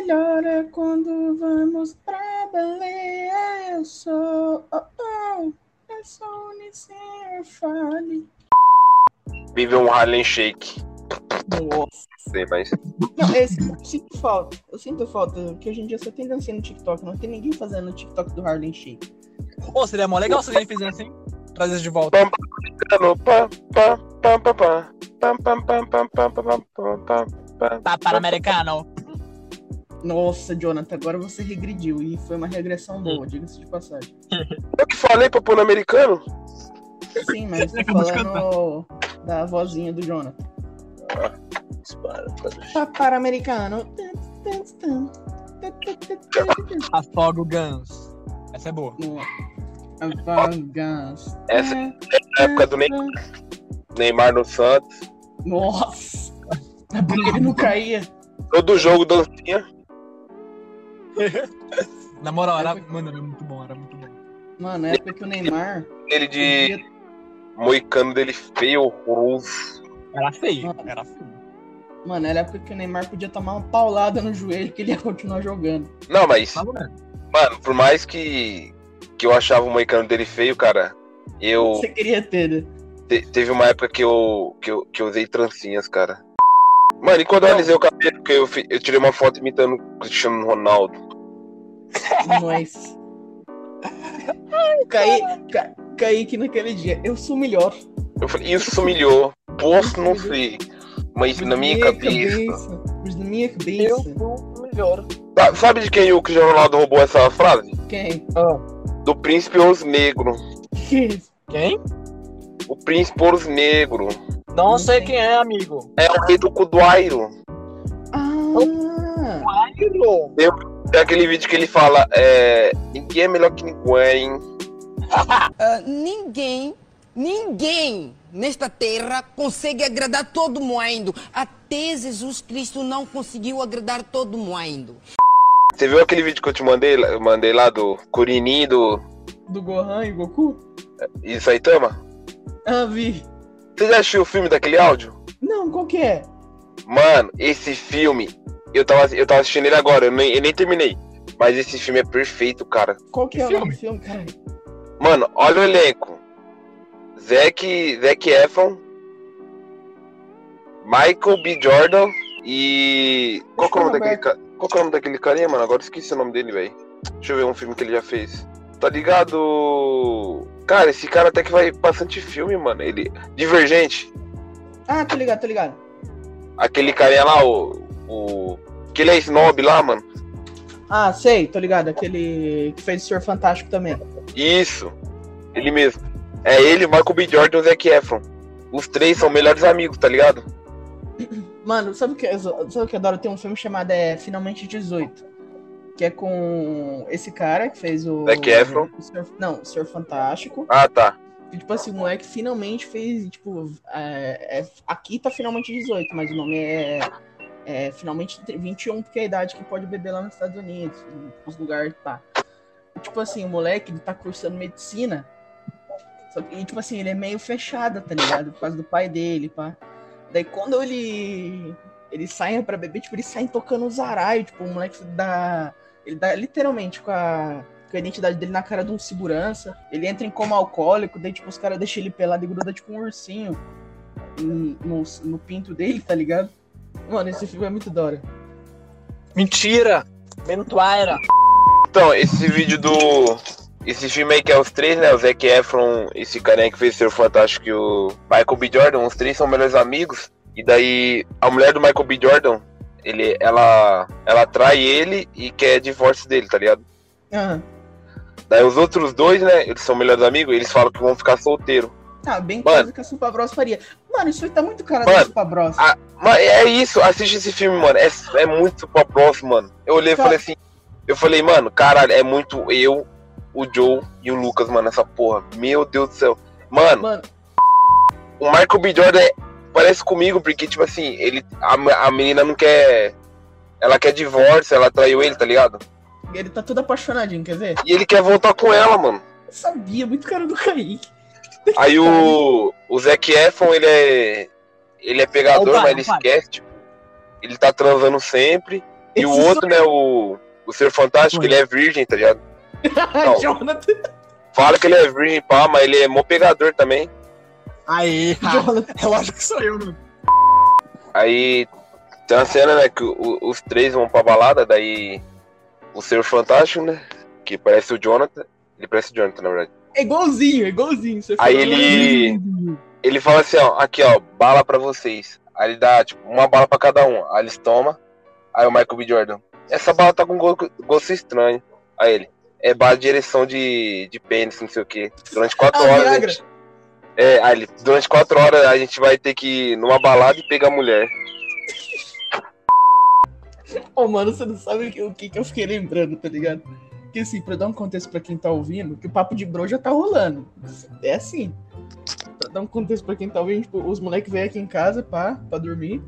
melhor é quando vamos pra Belém. Eu sou, oh, oh, eu sou Unicinho, fale. Vive um Harlem Shake. Nossa. Sei, mas... Não, esse, eu sinto falta. Eu sinto falta, porque hoje em dia só tem dancinha no TikTok, não tem ninguém fazendo o TikTok do Harlem Shake. Ô, oh, seria mó legal se alguém fizesse assim. Trazer de volta. Papa americano. Nossa, Jonathan, agora você regrediu. E foi uma regressão boa, diga-se de passagem. Eu que falei pra pôr no americano? Sim, mas tô de falando da vozinha do Jonathan. Dispara, Papara americano. Afoga o Guns. Essa é boa. Avangans. Essa é a época do Neymar, Neymar no Santos. Nossa! A boca ele não caía. Todo jogo dancinha. Na moral, era, mano, era muito bom, era muito bom. Mano, na época que o Neymar. Ele de podia- moicano dele feio, horroroso. Era feio, Mano. era feio. Mano, era a época que o Neymar podia tomar uma paulada no joelho que ele ia continuar jogando. Não, mas, Tá né? mano, por mais que, que eu achava o moicano dele feio, cara, eu. Você queria ter, né? te- teve uma época que eu, que eu, que eu usei trancinhas, cara. Mano, e quando eu alisei o cabelo, que eu, eu tirei uma foto imitando o Cristiano Ronaldo. Nós. Caí, ca, Kaique naquele dia. Eu sou o melhor. Eu falei, isso humilhou. Posso, não sei. Mas na minha cabeça. Mas na minha Eu cabeça. sou o melhor. Sa- Sabe de quem o Cristiano Ronaldo roubou essa frase? Quem? Do Príncipe Os Negro. Que é? Quem? O Príncipe Os Negro. Não sei quem é, amigo. É o rei do Cuduairo. Ah! Tem aquele vídeo que ele fala: é, Ninguém é melhor que ninguém. Ah, ninguém, ninguém nesta terra consegue agradar todo mundo. Até Jesus Cristo não conseguiu agradar todo mundo. Você viu aquele vídeo que eu te mandei, eu mandei lá do Kuririn do Do Gohan e Goku? e Saitama? Ah, vi. Você já assistiu o filme daquele áudio? Não, qual que é? Mano, esse filme, eu tava, eu tava assistindo ele agora, eu nem, eu nem terminei. Mas esse filme é perfeito, cara. Qual que, Que é o nome do filme? filme, cara? Mano, olha o elenco. Zac, Zac Efron, Michael B. Jordan e. Qual que é o nome daquele, ca- qual que é o nome daquele carinha, mano? Agora eu esqueci o nome dele, velho. Deixa eu ver um filme que ele já fez. Tá ligado? Cara, esse cara até que vai bastante filme, mano. Ele. Divergente. Ah, tô ligado, tô ligado. Aquele carinha lá, o. o que ele é snob lá, mano. Ah, sei, tô ligado. Aquele que fez o Senhor Fantástico também. Isso. Ele mesmo. É ele, Michael B. Jordan e o Zac Efron. Os três são melhores amigos, tá ligado? Mano, sabe o que, sabe o que eu adoro? Tem um filme chamado é, Finalmente 18. Que é com esse cara que fez o. Zac Efron. o Senhor- não, o Senhor Fantástico. Ah, tá. E, tipo assim, o moleque finalmente fez, tipo, é, é- aqui tá finalmente 18, mas o nome é, é finalmente 21, porque é a idade que pode beber lá nos Estados Unidos, nos lugares, tá. Tipo assim, o moleque, ele tá cursando medicina, só que, tipo assim, ele é meio fechado, tá ligado? Por causa do pai dele, pá. Daí quando ele, ele sai pra beber, tipo, ele sai tocando os araios, tipo, o moleque dá, ele dá literalmente com a a identidade dele na cara de um segurança. Ele entra em coma alcoólico, daí tipo, os caras deixam ele pelado e gruda tipo um ursinho no, no, no pinto dele, tá ligado? Mano, esse filme é muito da hora. Mentira! Mentuaira! Então, esse vídeo do. Esse filme aí que é os três, né? O Zac Efron, esse carinha que fez ser fantástico e o Michael B. Jordan, os três são melhores amigos. E daí a mulher do Michael B. Jordan, ele, ela, ela trai ele e quer divórcio dele, tá ligado? Ah, Daí os outros dois, né? Eles são melhores amigos, eles falam que vão ficar solteiro. Ah bem Mano. coisa que a Super Bros faria. Mano, isso aí tá muito cara Mano, da Super Bros. a- Mas é isso, assiste esse filme, mano. É, é muito pra próximo, mano. Eu olhei e falei assim. Eu falei, mano, caralho, é muito eu, o Joe e o Lucas, mano, essa porra. Meu Deus do céu. Mano, Mano, o Michael B. Jordan é- parece comigo, porque, tipo assim, ele. A, a menina não quer. Ela quer divórcio, ela traiu ele, tá ligado? ele tá todo apaixonadinho, quer ver? E ele quer voltar com ela, mano. Eu sabia, muito cara do Kaique. Aí o. O Zac Efron, ele é. Ele é pegador, Opa, mas ele esquece, tipo. Ele tá transando sempre. E o outro, né, o, o Ser Fantástico, ele é virgem, tá ligado? Não. Jonathan, Fala que ele é virgem, pá, mas ele é mó pegador também. Aí, Jonathan. eu acho que sou eu, mano. Aí tem uma cena, né, que o- os três vão pra balada, daí o Ser Fantástico, né, que parece o Jonathan, ele parece o Jonathan, na verdade. É igualzinho, é igualzinho. Você Aí ele, ele fala assim, ó, aqui ó, bala pra vocês. Aí ele dá, tipo, uma bala pra cada um. Aí eles tomam, aí o Michael B. Jordan, essa bala tá com go- gosto estranho. Aí ele, é bala de ereção de, de pênis, não sei o que. Durante quatro Ah, horas. gente- é, aí ele, durante quatro horas a gente vai ter que ir numa balada e pegar a mulher. Ô, mano, você não sabe o que, o que eu fiquei lembrando, tá ligado? Que assim, pra dar um contexto pra quem tá ouvindo, que o papo de bro já tá rolando. É assim. Pra dar um contexto pra quem tá ouvindo, tipo, os moleques vêm aqui em casa pá, pra dormir.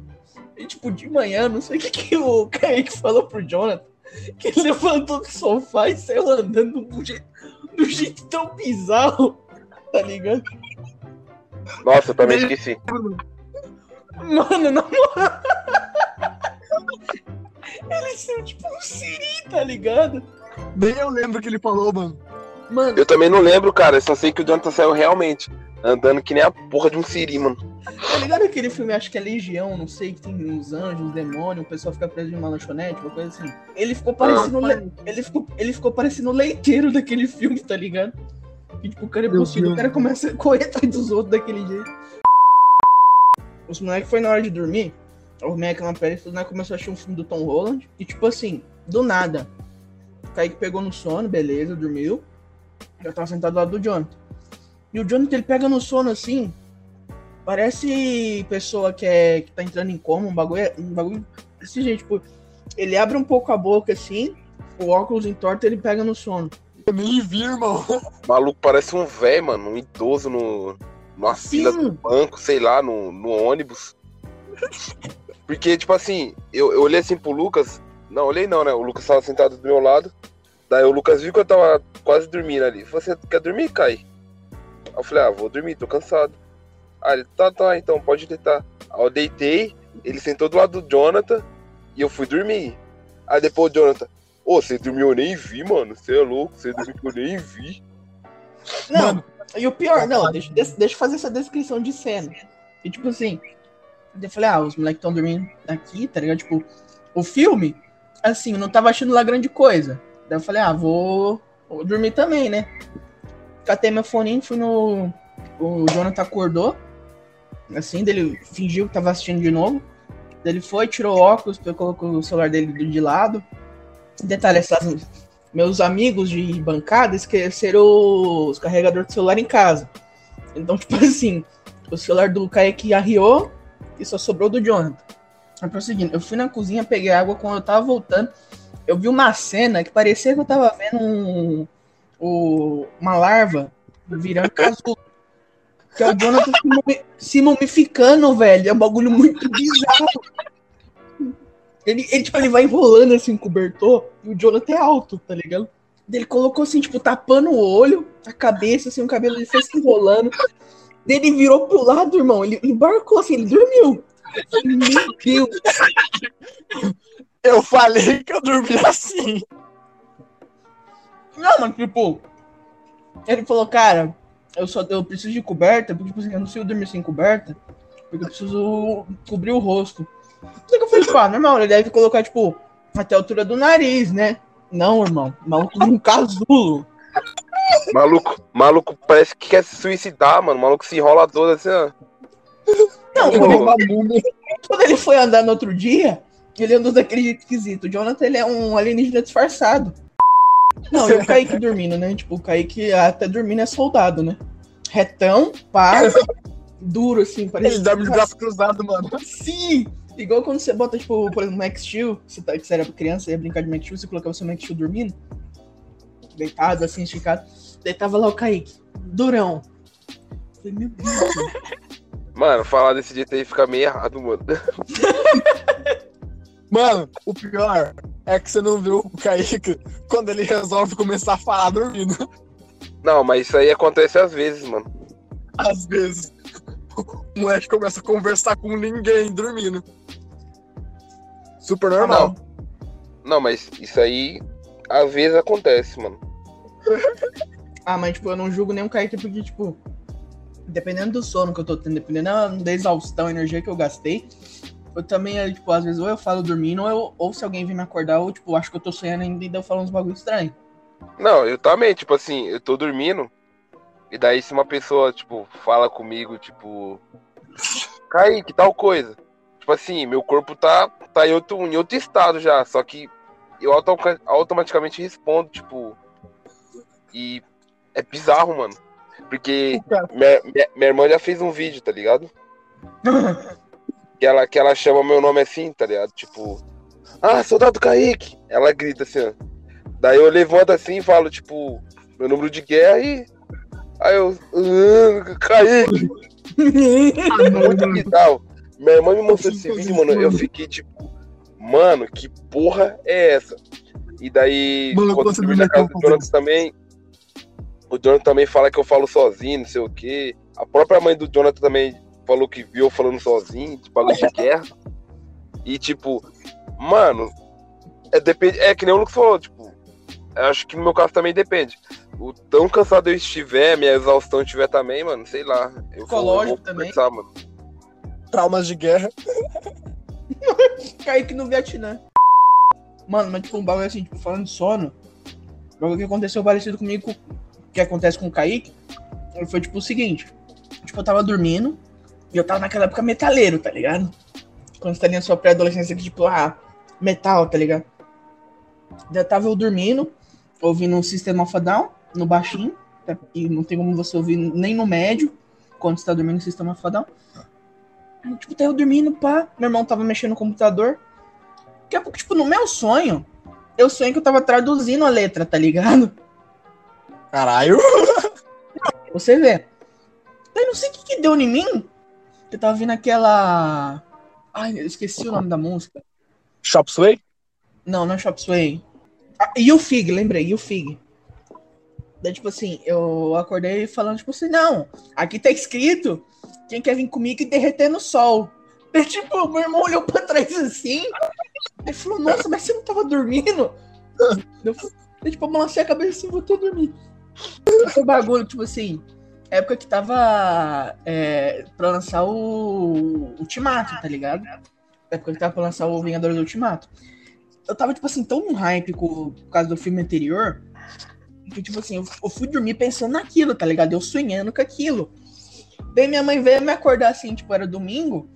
E, tipo, de manhã, não sei o que, que o Kaique falou pro Jonathan, que ele levantou do sofá e saiu andando do jeito, do jeito tão bizarro, tá ligado? Nossa, eu também esqueci. Mano, na moral. Ele saiu tipo um siri, tá ligado? Nem eu lembro o que ele falou, mano. Mano, Eu também não lembro, cara. Eu só sei que o Jonathan saiu realmente. Andando que nem a porra de um siri, mano. Tá ligado aquele filme, acho que é Legião, não sei, que tem uns anjos, demônios, o pessoal fica preso em uma lanchonete, uma coisa assim. Ele ficou parecendo. le- Ele, ficou, ele ficou parecendo o leiteiro daquele filme, tá ligado? Que tipo, o cara é possível, o cara começa a correr atrás dos outros daquele jeito. Os moleques foi na hora de dormir, eu arrumei aquela pele e tudo, né? Começou a assistir um filme do Tom Holland. E tipo assim, do nada. O Kaique pegou no sono, beleza, dormiu. Eu tava sentado do lado do Jonathan. E o Jonathan ele pega no sono assim, Parece pessoa que, é, que tá entrando em coma, um bagulho. Um bagulho desse jeito, tipo, ele abre um pouco a boca assim, o óculos entorta ele pega no sono. Eu nem vi, irmão. O maluco parece um velho, mano. Um idoso no, numa fila do Sim, banco, sei lá, no, no ônibus. Porque, tipo assim, eu, eu olhei assim pro Lucas. Não, olhei não, né? O Lucas tava sentado do meu lado. Daí o Lucas viu que eu tava quase dormindo ali. Assim, quer dormir, Kai? Aí eu falei, ah, vou dormir, tô cansado. Ah, ele, tá, tá, então, pode deitar. Aí eu deitei, ele sentou do lado do Jonathan e eu fui dormir. Aí depois o Jonathan, ô, você dormiu, eu nem vi, mano. Você é louco, você dormiu que eu nem vi. não. Mano. E o pior, não, deixa, deixa deixa eu fazer essa descrição de cena. E tipo assim, eu falei, ah, os moleques estão dormindo aqui, tá ligado? Tipo, o filme, assim, não tava achando lá grande coisa. Daí eu falei, ah, vou, vou dormir também, né? Catei meu fone, fui no. O Jonathan acordou. Assim, dele fingiu que tava assistindo de novo. Daí ele foi, tirou óculos, colocou o celular dele do- de lado. Detalhe, essas, meus amigos de bancada esqueceram os carregadores de celular em casa. Então, tipo assim, o celular do Kaique arriou e só sobrou do Jonathan. O seguinte, eu fui na cozinha, peguei água, quando eu tava voltando, eu vi uma cena que parecia que eu tava vendo um, o- uma larva virando casulo. Que é o Jonathan se mumi- se mumificando, velho. É um bagulho muito bizarro. Ele, ele, tipo, ele vai enrolando assim, o cobertor, e o Jonathan é alto, tá ligado? Ele colocou assim, tipo, tapando o olho, a cabeça, assim, o cabelo ele foi se enrolando. Ele virou pro lado, irmão. Ele embarcou assim, ele dormiu. Meu Deus. Eu falei que eu dormi assim. Não, mas tipo. Ele falou, cara, eu só eu preciso de coberta, porque tipo assim, eu não consigo dormir sem coberta, porque eu preciso cobrir o rosto. Só que eu falei, tipo, ah, normal, ele deve colocar, tipo, até a altura do nariz, né? Não, irmão. Maluco de um casulo. Maluco, maluco parece que quer se suicidar, mano. O maluco se enrola todo assim, ó. Não, quando ele, quando ele foi andar no outro dia, ele andou daquele jeito esquisito. O Jonathan, ele é um alienígena disfarçado. Não, e o Kaique dormindo, né? Tipo, o Kaique até dormindo é soldado, né? Retão, pá, duro, assim, parece. Ele dorme de braço cruzado, mano. Sim! Igual quando você bota, tipo, por exemplo, Max Steel, você, tá, que você era criança, ia brincar de Max Steel, você colocava seu Max Steel dormindo, deitado, assim, esticado. Daí tava lá o Kaique, durão. Falei, meu Deus. Mano, falar desse jeito aí fica meio errado, mano. Mano, o pior é que você não viu o Kaique quando ele resolve começar a falar dormindo. Não, mas isso aí acontece às vezes, mano. Às vezes, o moleque começa a conversar com ninguém dormindo. Super normal. Não, mas isso aí às vezes acontece, mano. Ah, mas tipo, eu não julgo nem o Kaique porque, tipo, dependendo do sono que eu tô tendo, dependendo da- exaustão, energia que eu gastei, eu também, tipo, às vezes ou eu falo dormindo, ou, eu- ou se alguém vir me acordar, ou, tipo, acho que eu tô sonhando ainda e daí eu falo uns bagulho estranho. Não, eu também, tipo assim, eu tô dormindo. E daí se uma pessoa, tipo, fala comigo, tipo. Kaique, tal coisa. Tipo assim, meu corpo tá, tá em, outro, em outro estado já. Só que eu auto- automaticamente respondo, tipo. E é bizarro, mano. Porque minha, minha, minha irmã já fez um vídeo, tá ligado? Que ela, que ela chama meu nome assim, tá ligado? Tipo, ah, soldado Kaique! Ela grita assim, ó. Daí eu levanto assim e falo, tipo, meu número de guerra e. Aí eu. "Ah, Kaique! Muito bizarro. Minha irmã me mostrou esse vídeo, mano. Eu fiquei tipo, mano, que porra é essa? E daí, Mano, quando eu dormi na casa do também, o Jonathan também fala que eu falo sozinho, não sei o quê. A própria mãe do Jonathan também falou que viu eu falando sozinho, tipo, bagulho de guerra. E tipo, mano, é, depende, é que nem o Lucas falou, tipo, eu acho que no meu caso também depende. O tão cansado eu estiver, minha exaustão estiver também, mano, sei lá. Eu vou, eu vou Psicológico também. conversar, mano. Traumas de guerra. Kaique no Vietnã. Mano, mas tipo, um bagulho assim, tipo, falando de sono, bagulho que aconteceu parecido comigo, com- que acontece com o Kaique, foi tipo o seguinte, tipo, eu tava dormindo, e eu tava naquela época metaleiro, tá ligado? Quando você tá na sua pré-adolescência, tipo, ah, metal, tá ligado? Eu tava eu dormindo, ouvindo um System of a Down, no baixinho, tá? e não tem como você ouvir nem no médio, quando você tá dormindo no System of a Down. Aí, Tipo, tá eu dormindo, pá. Meu irmão tava mexendo no computador. Daqui a pouco, tipo, no meu sonho, eu sonhei que eu tava traduzindo a letra, tá ligado? Caralho. Você vê. Daí não sei o que, que deu em mim. Eu tava vendo aquela. Ai, eu esqueci o nome da música. Shop Sway? Não, não é Chop Sway. Ah, You Fig, lembrei, You Fig. Daí, tipo assim, eu acordei falando, tipo assim, não, aqui tá escrito quem quer vir comigo e derreter no sol. Daí, tipo, meu irmão olhou pra trás assim, ele falou, nossa, mas você não tava dormindo? Eu, tipo, eu balancei a cabeça assim, a dormir. Esse bagulho, tipo assim, época que tava é, pra lançar o Ultimato, tá ligado? Época que tava pra lançar o Vingadores Ultimato eu tava, tipo assim, tão no hype com, por causa do filme anterior, que, tipo assim, eu, eu fui dormir pensando naquilo, tá ligado? Eu sonhando com aquilo. Daí minha mãe veio me acordar assim, tipo, era domingo,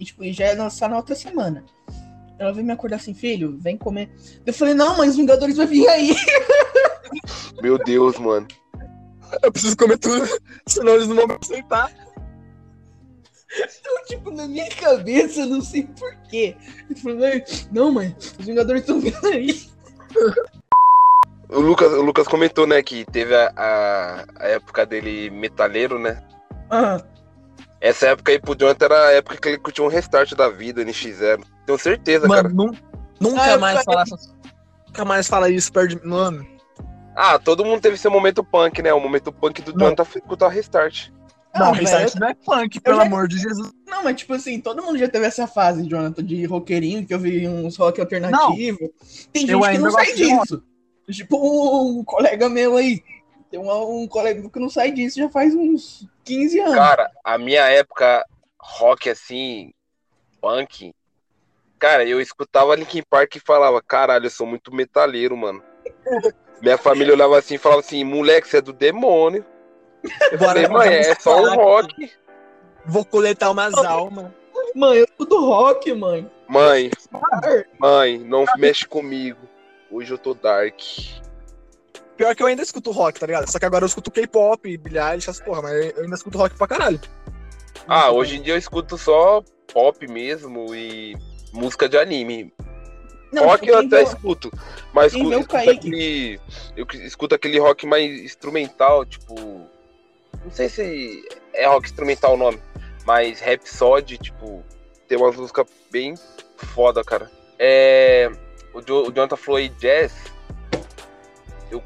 e tipo, já ia lançar na outra semana. Ela veio me acordar assim, filho, vem comer. Eu falei, não, mas os Vingadores vai vir aí. Meu Deus, mano. Eu preciso comer tudo, senão eles não vão me aceitar. Então, tipo, na minha cabeça, eu não sei porquê. Eu falei, não, mãe, os Vingadores estão vindo aí. O Lucas, o Lucas comentou, né, que teve a, a, a época dele metaleiro, né? Ah, Essa época aí pro Jonathan era a época que ele curtiu um restart da vida, NX0. Tenho certeza, Mano, cara. nun- nunca Ah, mais falar essas- Nunca mais fala isso perto de. Mano, Ah, todo mundo teve seu momento punk, né? O momento punk do Não. Jonathan foi escutar restart. não, Não, restart não é punk, pelo já- amor de Jesus. Não, mas tipo assim, todo mundo já teve essa fase, Jonathan, de roqueirinho, que eu vi uns rock alternativo. Tem eu gente que não sai disso. Tipo um colega meu aí. Tem um, um colega que não sai disso já faz uns 15 anos. Cara, a minha época rock assim, punk. Cara, eu escutava Linkin Park e falava, caralho, eu sou muito metaleiro, mano. Minha família olhava assim e falava assim, moleque, você é do demônio. Eu falei, mãe, é só um rock. Vou coletar umas almas. Mãe, eu sou do rock, mãe. Mãe, mãe, não mexe comigo. Hoje eu tô dark. Pior que eu ainda escuto rock, tá ligado? Só que agora eu escuto K-pop, Billie Eilish, essas porra, mas eu ainda escuto rock pra caralho. Ah, hoje em dia eu escuto só pop mesmo e música de anime. Não, rock eu até vê- escuto, mas escuto, escuto aquele, eu escuto aquele rock mais instrumental, tipo, não sei se é rock instrumental o nome, mas Rhapsody, tipo, tem umas músicas bem foda, cara. É, o, jo, o Jonathan falou aí jazz, eu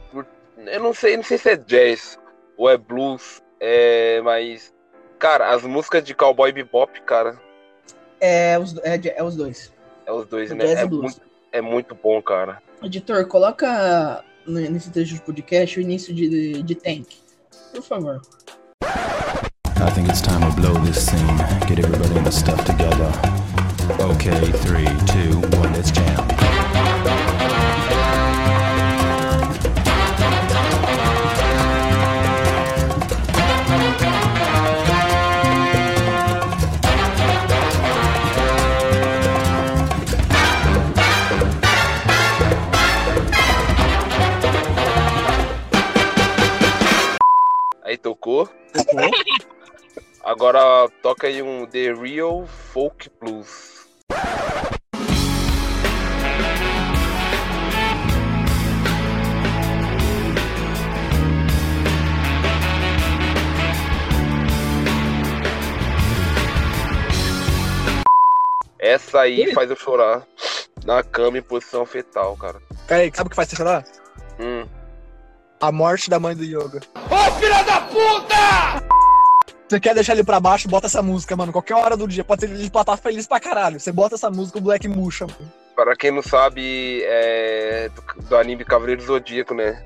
eu não sei, não sei se é jazz ou é blues, é, mas, cara, as músicas de Cowboy Bebop, cara, É os, é, é os dois. é os dois, O né? É blues. muito, é muito bom, cara. Editor, coloca nesse trecho de podcast o início de, de Tank. Por favor. I think it's time to blow this scene. Get everybody in the stuff together. Okay, three, two, one, let's jam. Aí tocou. Agora toca aí um The Real Folk Blues. Essa aí faz eu chorar na cama em posição fetal, cara. Kaique, sabe o que faz você chorar? Hum. A morte da mãe do Yoga. Ô, filha da puta! Você quer deixar ele pra baixo, bota essa música, mano. Qualquer hora do dia. Pode ser ele pra estar feliz pra caralho. Você bota essa música, o Black murcha. mano. Para quem não sabe, é do, do anime Cavaleiro do Zodíaco, né?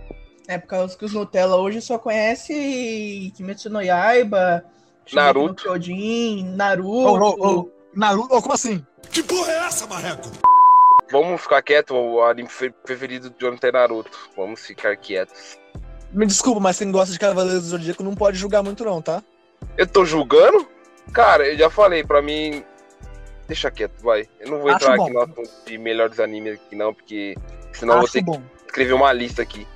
É por causa que os Nutella hoje só conhece Kimetsu no Yaiba, Naruto. no Kyojin, Naruto. Ô, ô, ô, Naruto, como assim? Que porra é essa, marreco? Vamos ficar quieto, o anime fe- preferido do Jonathan é Naruto. Vamos ficar quietos. Me desculpa, mas quem gosta de Cavaleiros do Zodíaco não pode julgar muito, não, tá? Eu tô julgando? Cara, eu já falei, pra mim. Deixa quieto, vai. Eu não vou Acho entrar bom. aqui no assunto de melhores animes aqui, não, porque senão eu vou Acho ter bom. que escrever uma lista aqui.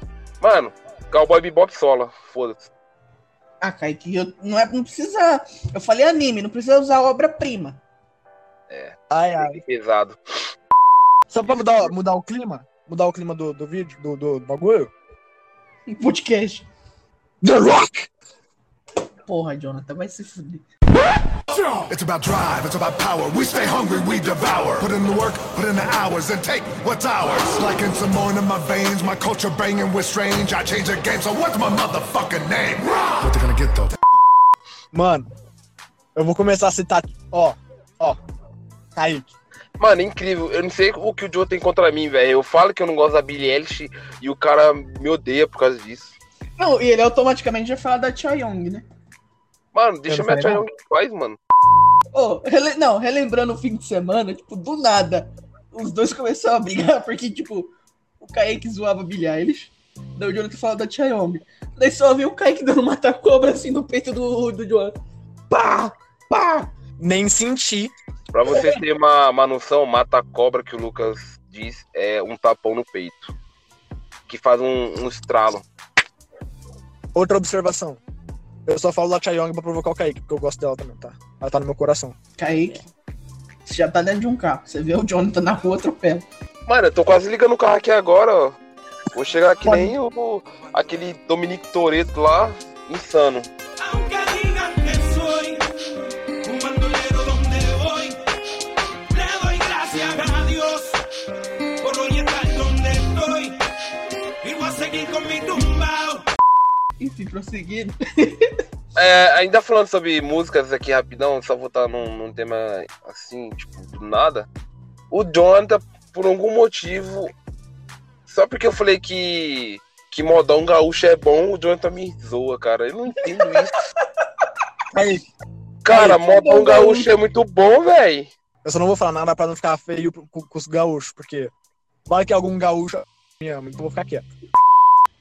Mano, Cowboy Bebop sola, foda-se. Ah, Kaique, eu, não, é, não precisa. Eu falei anime, não precisa usar obra-prima. Ai, ai. Pesado. Só pra mudar, mudar o clima? Mudar o clima do, do vídeo, do, do, do bagulho? Em podcast. The Rock! Porra, Jonathan, vai se fuder. It's about drive, it's about power. We stay hungry, we devour. Put in the work, put in the hours, and take what's ours. Like in some more in my veins, my culture banging with strange. I change the game, so what's my motherfucking name? What they gonna get though? Mano, eu vou começar a citar. Ó, ó. Kaique. Mano, incrível. Eu não sei o que o Joe tem contra mim, velho. Eu falo que eu não gosto da Billie Eilish e o cara me odeia por causa disso. Não, e ele automaticamente já fala da Chaeyoung, né? Mano, deixa minha Chaeyoung em paz, mano. Ô, rele- não, relembrando o fim de semana, tipo, do nada, os dois começaram a brigar, porque, tipo, o Kaique zoava a Billie Eilish, daí o Jonathan falava da Chaeyoung. Daí só viu o Kaique dando mata-cobra, assim, no peito do, do Jonathan. Pá! Pá! Nem senti. Pra vocês terem uma, uma noção, mata a cobra que o Lucas diz é um tapão no peito. Que faz um, um estralo. Outra observação. Eu só falo da Chaeyoung pra provocar o Kaique, porque eu gosto dela também, tá? Ela tá no meu coração. Kaique, você já tá dentro de um carro, você vê o Jonathan na rua, atropela. Mano, eu tô quase ligando o carro aqui agora, ó. Vou chegar que Pode. nem o, aquele Dominique Toretto lá, insano. Enfim, prosseguindo. É, ainda falando sobre músicas aqui rapidão, só voltar num, num tema assim, tipo, do nada. O Jonathan, por algum motivo, só porque eu falei que, que modão gaúcho é bom, o Jonathan me zoa, cara. Eu não entendo isso. Kaique, Cara, Aí, modão gaúcho gaúcho. é muito bom, velho. eu só não vou falar nada pra não ficar feio com, com os gaúchos, porque vai que algum gaúcho me ama, então vou ficar quieto.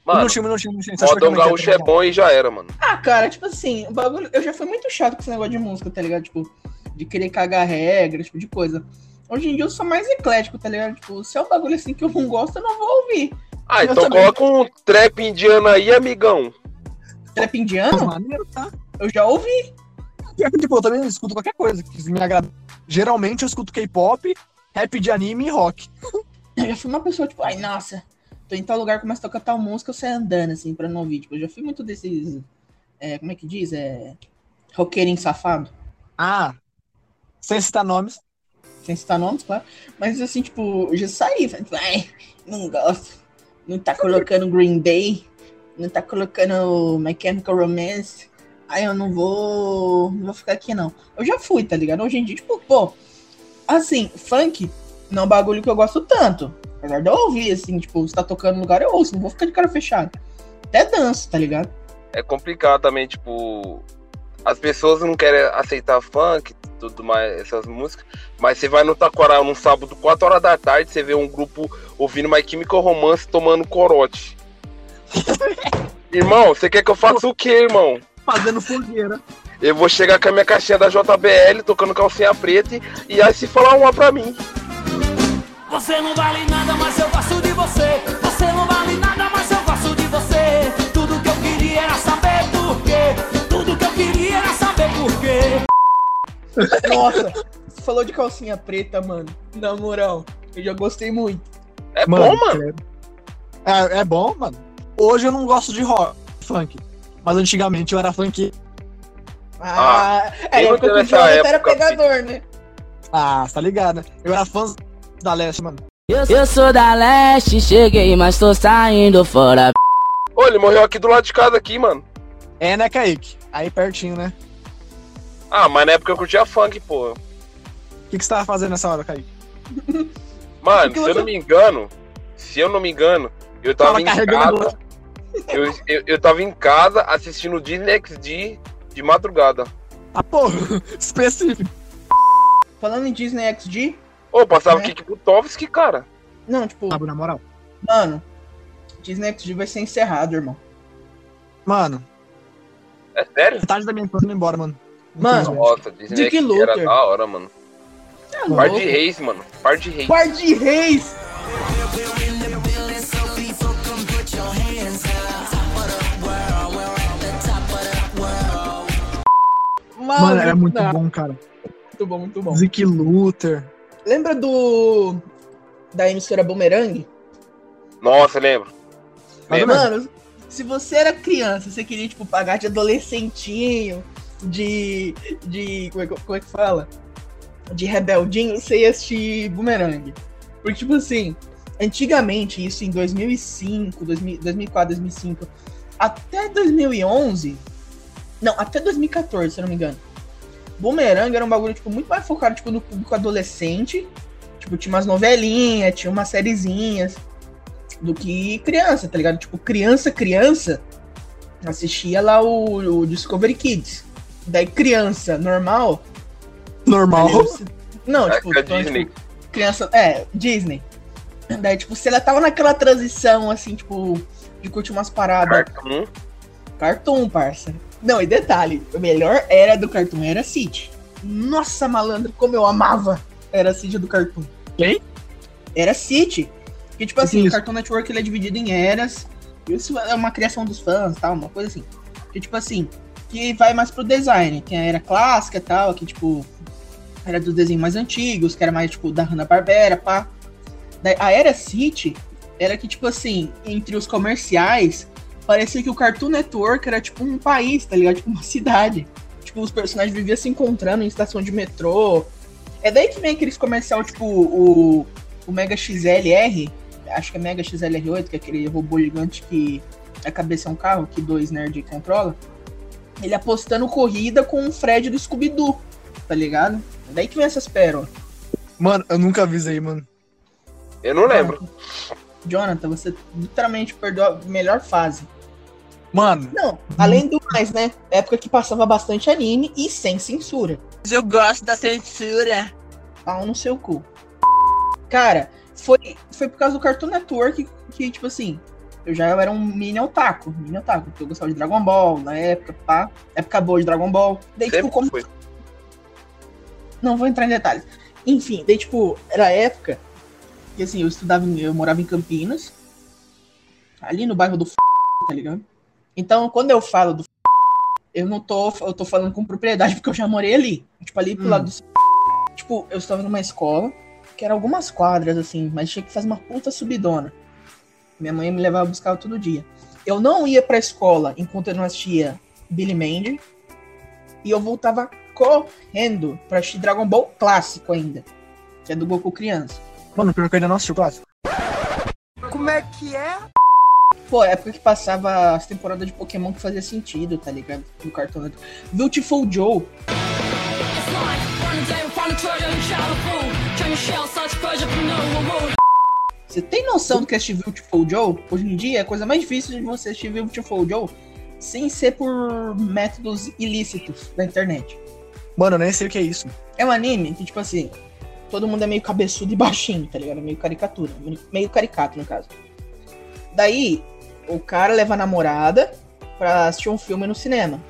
Mano, minutinho, minutinho, minutinho. Você modão gaúcho é terminar? bom e já era, mano. Ah, cara, tipo assim, o bagulho. Eu já fui muito chato com esse negócio de música, tá ligado? Tipo, de querer cagar regra, esse tipo de coisa. Hoje em dia eu sou mais eclético, tá ligado? Tipo, se é um bagulho assim que eu não gosto, eu não vou ouvir. Ah, Eu então também. coloca um trap indiano aí, amigão. Trap indiano, Maneiro, tá? eu já ouvi. Pior que, tipo, eu também escuto qualquer coisa que me agrada. Geralmente eu escuto K-pop, rap de anime e rock. Eu já fui uma pessoa, tipo, ai, nossa, tô em tal lugar, começa a tocar tal música, eu saio andando, assim, pra não ouvir. Tipo, eu já fui muito desses. É, como é que diz? É. Roqueirinho safado. Ah, sem citar nomes. Sem citar nomes, claro. Mas assim, tipo, eu já saí. falei, Ai, não gosto. Não tá colocando Green Day. Não tá colocando My Chemical Romance. Aí eu não vou. Não vou ficar aqui, não. Eu já fui, tá ligado? Hoje em dia, tipo, pô. Assim, funk não é um bagulho que eu gosto tanto. Apesar de eu ouvir, assim, tipo, você tá tocando no lugar, eu ouço, não vou ficar de cara fechada. Até danço, tá ligado? É complicado também, tipo. As pessoas não querem aceitar funk, tudo mais, essas músicas. Mas você vai no Taquaral num sábado, 4 horas da tarde, você vê um grupo ouvindo My Chemical Romance tomando corote. irmão, você quer que eu faça o quê, irmão? Fazendo fogueira. Eu vou chegar com a minha caixinha da JBL, tocando calcinha preta, e- e aí se falar uma pra mim. Você não vale nada, mas eu gosto de você. Você não vale nada, mas eu gosto de você. Tudo que eu queria era saber por quê. Tudo que eu queria era saber por quê. Nossa, você falou de calcinha preta, mano. Na moral, eu já gostei muito. É bom, mano. credo. É, é bom, mano. Hoje eu não gosto de rock, funk. Mas antigamente eu era funk. Ah, é, eu Jonathan era pegador, né? Ah, tá ligado, né? Eu era fã da Leste, mano. Eu sou da leste, cheguei, mas tô saindo fora. Ô, ele morreu aqui do lado de casa aqui, mano. É, né, Kaique? Aí pertinho, né? Ah, mas na época eu curtia funk, pô. O que, que você tava fazendo nessa hora, Kaique? Mano, Porque se eu não me engano, se eu não me engano, eu tava Tava em carregando casa. Eu, eu, eu tava em casa assistindo Disney XD de madrugada. Ah, pô, específico. Falando em Disney XD, Ô, passava É. Kik Butovski, cara. não, tipo, Sabe, na moral. mano, Disney XD vai ser encerrado, irmão. Mano, É sério? metade da minha infância indo embora, mano. Mano. Nossa, Disney Dick XD era Luther. da hora, mano. É Par de reis, mano. Par de reis. Par de Reis! Mano, era muito bom, cara. Muito bom, muito bom. Zick Luther. Lembra do. da emissora Boomerang? Nossa, lembro. Lembro. Mano, se você era criança, você queria, tipo, pagar de adolescentinho, de. de. como é que, como é que fala? De rebeldinho, você ia assistir Boomerang. Porque, tipo assim, antigamente, isso em 2005, 2000, 2004, 2005, até 2011. Não, até 2014, se eu não me engano. Boomerang era um bagulho, tipo, muito mais focado, tipo, no público adolescente. Tipo, tinha umas novelinhas, tinha umas sériezinhas do que criança, tá ligado? Tipo, criança, criança, assistia lá o, o Discovery Kids. Daí criança normal. Normal. você- Não, É tipo, é então, Disney. tipo, criança. É, Disney. Daí, tipo, se ela tava naquela transição, assim, tipo, de curtir umas paradas. Cartoon. Cartoon, parça. Não, e detalhe, a melhor era do Cartoon era City. Nossa, malandro, como eu amava era City do Cartoon. Quem? Era City. Que, tipo assim, é o? Cartoon Network ele é dividido em eras. Isso é uma criação dos fãs, tal, uma coisa assim. Que, tipo assim, que vai mais pro design. Tem a era clássica e tal, que, tipo, era dos desenhos mais antigos, que era mais, tipo, da Hanna-Barbera, pá. A era City era que, tipo assim, entre os comerciais, parecia que o Cartoon Network era, tipo, um país, tá ligado? Tipo, uma cidade. Tipo, os personagens viviam se encontrando em estação de metrô. É daí que vem aqueles comercial, tipo, o, o Mega XLR, acho que é Mega XLR8, que é aquele robô gigante que a cabeça é um carro, que dois nerds controla. Ele apostando corrida com o Fred do Scooby-Doo, tá ligado? É daí que vem essas pérolas. Mano, eu nunca vi isso aí, mano. Eu não lembro. Jonathan, você literalmente perdeu a melhor fase. Mano, Não, além do mais, né? Época que passava bastante anime e sem censura. Eu gosto da censura. Pau no seu cu. Cara, foi, foi por causa do Cartoon Network que, tipo assim, eu já era um mini otaku. Mini otaku, porque eu gostava de Dragon Ball na época, pá. Época boa de Dragon Ball. Daí, tipo, como. foi. Não vou entrar em detalhes. Enfim, daí, tipo, era a época que, assim, eu estudava, em- eu morava em Campinas. Ali no bairro do F, tá ligado? Então, quando eu falo do F, eu não tô, eu tô falando com propriedade porque eu já morei ali. Tipo, ali pro Hum. lado do Tipo, eu estava numa escola, que era algumas quadras, assim, mas tinha que fazer uma puta subidona. Minha mãe me levava buscar todo dia. Eu não ia pra escola enquanto eu não assistia Billy Mandy. E eu voltava correndo pra assistir Dragon Ball clássico ainda. Que é do Goku criança. mano, pior que eu ainda não assisti o clássico. Como é que é? Pô, época que passava as temporadas de Pokémon que fazia sentido, tá ligado? No Cartoon Network. Beautiful Joe. Você tem noção do que é assistir Beautiful Joe? Hoje em dia, é a coisa mais difícil de você assistir Beautiful Joe sem ser por métodos ilícitos da internet. Mano, eu nem sei o que é isso. É um anime que, tipo assim, todo mundo é meio cabeçudo e baixinho, tá ligado? Meio caricatura. Meio caricato, no caso. Daí, o cara leva a namorada pra assistir um filme no cinema.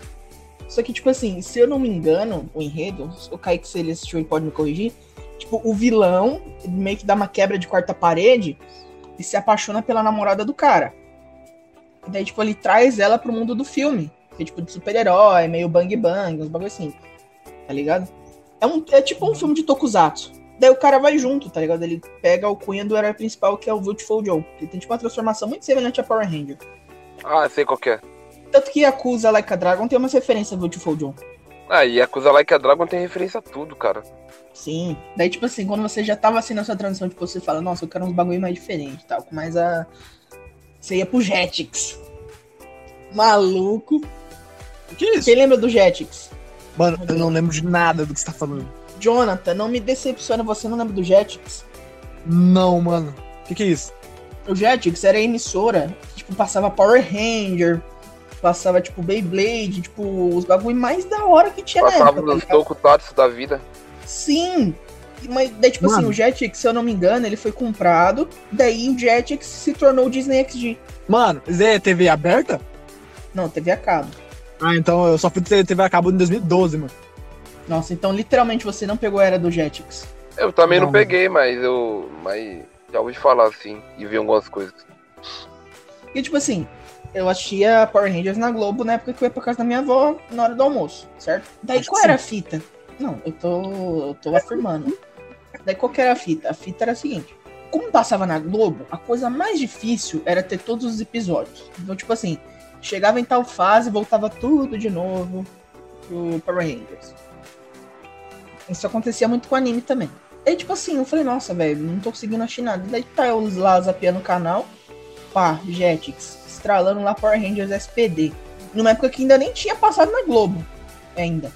Só que, tipo assim, se eu não me engano, o enredo, o Kaique, se ele assistiu, ele pode me corrigir. Tipo, o vilão meio que dá uma quebra de quarta parede e se apaixona pela namorada do cara. E daí, tipo, ele traz ela pro mundo do filme. Que é tipo de super-herói, meio bang bang, uns bagulho assim. Tá ligado? É, um, é tipo um filme de Tokusatsu. Daí o cara vai junto, tá ligado? Ele pega o cunha do herói principal, que é o Beautiful Joe. Ele tem tipo uma transformação muito semelhante a Power Ranger. Ah, sei qual que é. Tanto que Yakuza Like a Dragon tem uma referência a Beautiful Joe. Ah, e Yakuza Like a Dragon tem referência a tudo, cara. Sim. Daí, tipo assim, quando você já tava assim na sua transição, tipo, você fala, nossa, eu quero uns bagulho mais diferente e tal. Com mais a. Você ia pro Jetix. Maluco. O que é isso? Quem lembra do Jetix? Mano, eu não lembro de nada do que você tá falando. Jonathan, não me decepciona, você não lembra do Jetix? Não, mano. O que, que é isso? O Jetix era a emissora que, tipo, passava Power Ranger, passava, tipo, Beyblade, tipo, os bagulho mais da hora que tinha na Passava época, tá nos tokusatsu da vida. Sim! Mas daí, tipo assim, Mano. o Jetix, se eu não me engano, ele foi comprado, daí o Jetix se tornou o Disney XD. Mano, Zé, TV aberta? Não, TV a cabo. Ah, então eu só fui ter TV a cabo em 2012, mano. Nossa, então literalmente você não pegou a era do Jetix. Eu também não, Não. peguei, mas eu. Mas já ouvi falar assim e vi algumas coisas. E tipo assim, eu assistia Power Rangers na Globo na época que eu ia pra casa da minha avó na hora do almoço, certo? Daí Acho qual era a fita? Não, eu tô, eu tô afirmando. Daí qual que era a fita? A fita era a seguinte. Como passava na Globo, a coisa mais difícil era ter todos os episódios. Então, tipo assim, chegava em tal fase, voltava tudo de novo pro Power Rangers. Isso acontecia muito com anime também. Aí, tipo assim, eu falei, nossa, velho, não tô conseguindo achar nada. Daí tá eu lá zapeando o canal, pá, Jetix, estralando lá Power Rangers SPD. Numa época que ainda nem tinha passado na Globo. Ainda.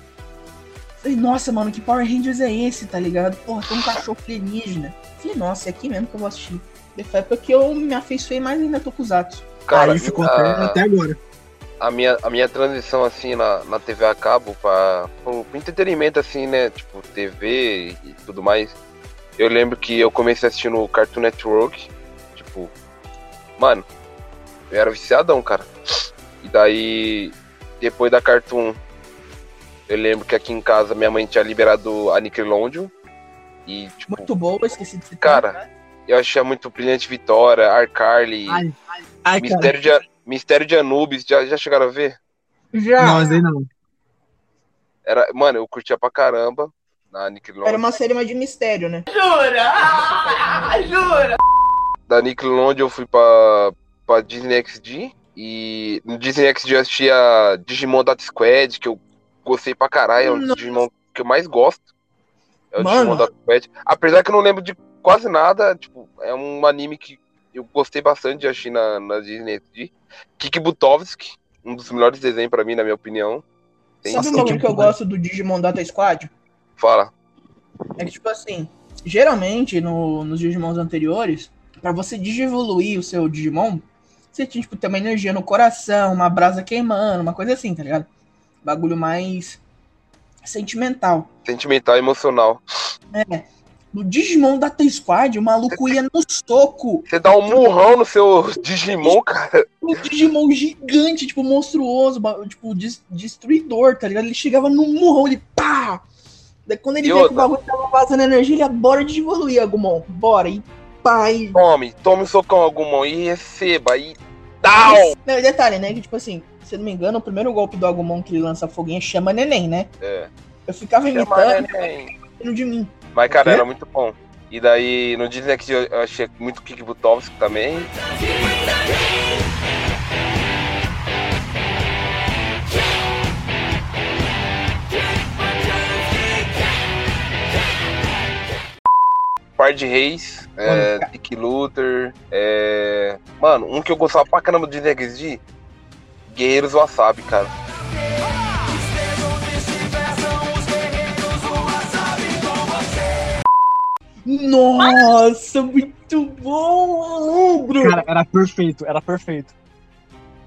Falei, nossa, mano, que Power Rangers é esse, tá ligado? Porra, tem um cachorro alienígena. Falei, nossa, é aqui mesmo que eu vou assistir. Daí Foi a época que eu me afeiçoei mais ainda Tokusatsu. Cara, Aí ficou a, até, até agora. A minha, a minha transição assim na, na TV a cabo pra, pro, pro entretenimento assim, né? Tipo, TV e tudo mais. Eu lembro que eu comecei assistindo o Cartoon Network. Tipo, mano, eu era viciadão, cara. E daí, depois da Cartoon, eu lembro que aqui em casa minha mãe tinha liberado a Nickelodeon. E, tipo, Muito boa, esqueci de citar. Cara, eu achei muito Brilhante Vitória, Arcarly, Ai, cara. Mistério, de, Mistério de Anubis. Já, já chegaram a ver? Já Não, mas aí não. Era, mano, eu curtia pra caramba na Nickelodeon. era uma série mais de mistério, né? Da Nickelodeon eu fui pra, pra Disney XD. E no Disney XD eu assistia Digimon Data Squad, que eu gostei pra caralho. É um dos. Digimon que eu mais gosto. É o Mano. Digimon Data Squad. Apesar que eu não lembro de quase nada, tipo, é um anime que eu gostei bastante de assistir na, na Disney XD. Kiki Butovski, um dos melhores desenhos pra mim, na minha opinião. Tem- Sabe um Nossa, bagulho que eu gosto do Digimon Data Squad? Fala. É que, tipo assim, geralmente no, nos Digimons anteriores, pra você digievoluir o seu Digimon, você tinha, tipo, ter uma energia no coração, uma brasa queimando, uma coisa assim, tá ligado? Bagulho mais sentimental. Sentimental e emocional. No Digimon Data Squad, o maluco ia no soco. Você dá um murrão no seu Digimon, cara. Um Digimon gigante, tipo, monstruoso, tipo, des- destruidor, tá ligado? Ele chegava no murrão, ele pá! Daí quando ele vê que o bagulho tava vazando energia, ele ia, bora desevoluir, Agumon, bora, e pá, e Tome, tome um socão algum e receba. E tal! Não, detalhe, né? Que tipo assim, se eu não me engano, o primeiro golpe do Agumon que ele lança foguinho é chama neném, né? É. Eu ficava Chama imitando neném. de mim. Mas, cara, era muito bom. E daí, no Disney que eu achei muito Kik Butovski também. Par de Reis, é, Dick Luther, é... Mano, um que eu gostava pra caramba do Disney XD, Guerreiros Wasabi, cara. Nossa, muito bom, malandro! Cara, era perfeito, era perfeito.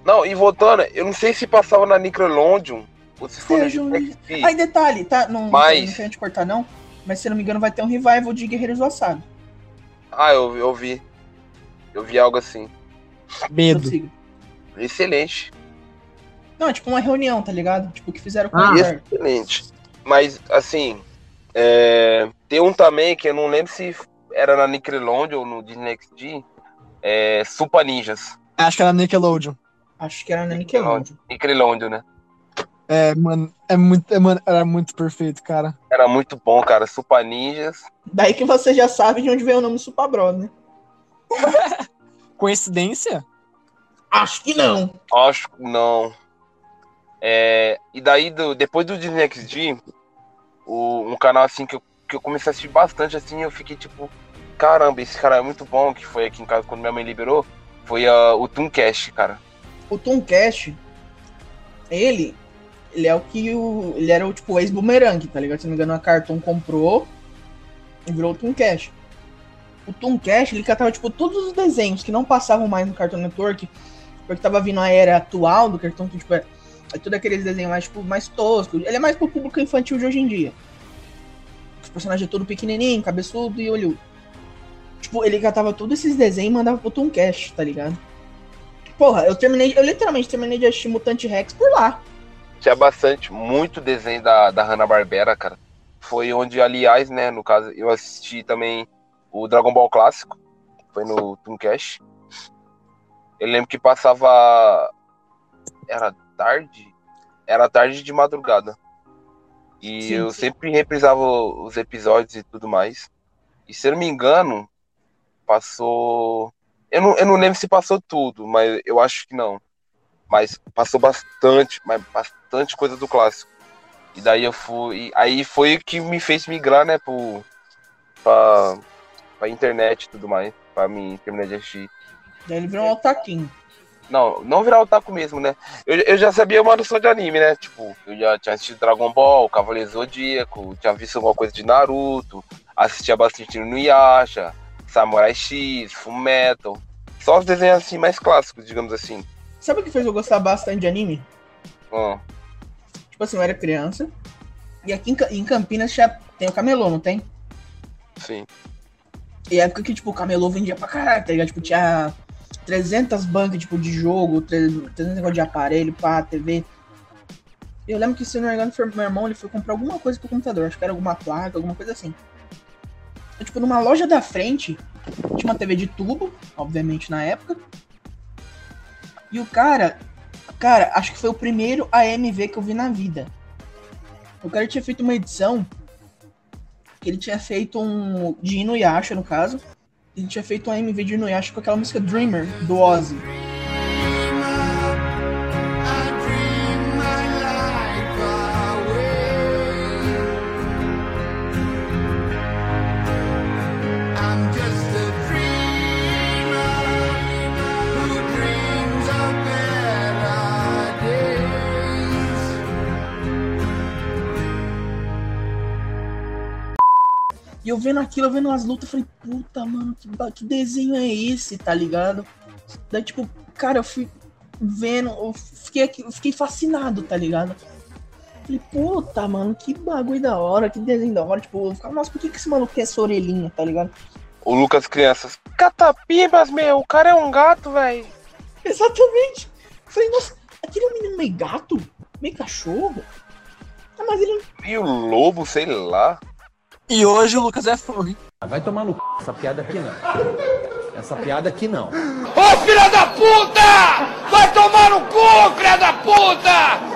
Não, e voltando, eu não sei se passava na Nickelodeon ou se foi Seja um-. Aí, detalhe, tá? Não, Mas- não quero te cortar, não. Mas se eu não me engano, vai ter um revival de Guerreiros do Wasabi. Ah, eu, eu vi. Eu vi algo assim. Medo. Excelente. Não, é tipo uma reunião, tá ligado? Tipo, o que fizeram com Ah, o. Excelente. Mas, assim, é, tem um também que eu não lembro se era na Nickelodeon ou no Disney XD. É, Supa Ninjas. Acho que era Nickelodeon. Acho que era na Nickelodeon. Nickelodeon, né? É, mano, é muito, é, mano, era muito perfeito, cara. Era muito bom, cara. Supa Ninjas. Daí que você já sabe de onde veio o nome Super Bros, né? Coincidência? Acho que não. Acho que não. É, e daí, do- depois do Disney XD, o, um canal assim que eu, que eu comecei a assistir bastante, assim, eu fiquei tipo, caramba, esse cara é muito bom, que foi aqui em casa quando minha mãe liberou, foi ah, o Tooncast, cara. O Tomcast, ele, ele é o que o. Ele era o tipo ex-boomerang, tá ligado? Se não me engano, a Cartoon comprou e virou o Tomcast. O Tomcast, ele catava, tipo, todos os desenhos que não passavam mais no Cartoon Network, porque tava vindo a era atual do Cartoon, que, tipo, é, é tudo aqueles desenhos mais, tipo, mais toscos. Ele é mais pro público infantil de hoje em dia. Os personagens é todo pequenininho, cabeçudo e olhudo. Tipo, ele catava todos esses desenhos e mandava pro Tomcast, tá ligado? Porra, eu terminei, eu literalmente terminei de assistir Mutante Rex por lá. Tinha bastante, muito desenho da, da Hanna-Barbera, cara. Foi onde, aliás, né, no caso, eu assisti também o Dragon Ball Clássico, foi no Tooncast. Eu lembro que passava. Era tarde? Era tarde de madrugada. E Sim, eu sim. sempre reprisava os episódios e tudo mais. E se eu não me engano, passou. Eu não, eu não lembro se passou tudo, mas eu acho que não. Mas passou bastante, mas bastante coisa do clássico. E daí eu fui. Aí foi o que me fez migrar, né, pro. pra, pra internet e tudo mais. Pra mim terminar de assistir. Daí ele virou um otaquinho. Não, não virar otaku mesmo, né? Eu, eu já sabia uma noção de anime, né? Tipo, eu já tinha assistido Dragon Ball, Cavaleiro Zodíaco, tinha visto alguma coisa de Naruto, assistia bastante no Yasha, Samurai X, Fullmetal. Só os desenhos assim mais clássicos, digamos assim. Sabe o que fez eu gostar bastante de anime? Ó, Tipo assim, eu era criança. E aqui em Campinas já tem o camelô, não tem? sim. E é época que, tipo, o camelô vendia pra caralho, tá ligado? Tipo, tinha 300 bancas, tipo, de jogo, 300 negócio de aparelho, pá, TV. Eu lembro que, se não me engano, foi meu irmão, ele foi comprar alguma coisa pro computador. Acho que era alguma placa, alguma coisa assim. E, tipo, numa loja da frente, tinha uma TV de tubo, obviamente, na época. E o cara, cara, acho que foi o primeiro AMV que eu vi na vida. O cara tinha feito uma edição que ele tinha feito um de Inuyasha, no caso. Ele tinha feito um AMV de Inuyasha com aquela música Dreamer, do Ozzy. Vendo aquilo, eu vendo as lutas, eu falei, puta, mano, que, que desenho é esse, tá ligado? Daí, tipo, cara, eu fui vendo, eu fiquei, eu fiquei fascinado, tá ligado? Falei, puta, mano, que bagulho da hora, que desenho da hora. Tipo, eu ficava, nossa, por que, que esse maluco tem essa orelhinha, tá ligado? O Lucas Crianças. Catapibas, meu, o cara é um gato, velho. Exatamente. Eu falei, nossa, aquele é um menino meio gato? Meio cachorro? Ah, mas ele. E o lobo, sei lá. E hoje o Lucas é furry. Vai tomar no c... essa piada aqui não. Essa piada aqui não. Ô filha da puta! Vai tomar no cu, filha da puta!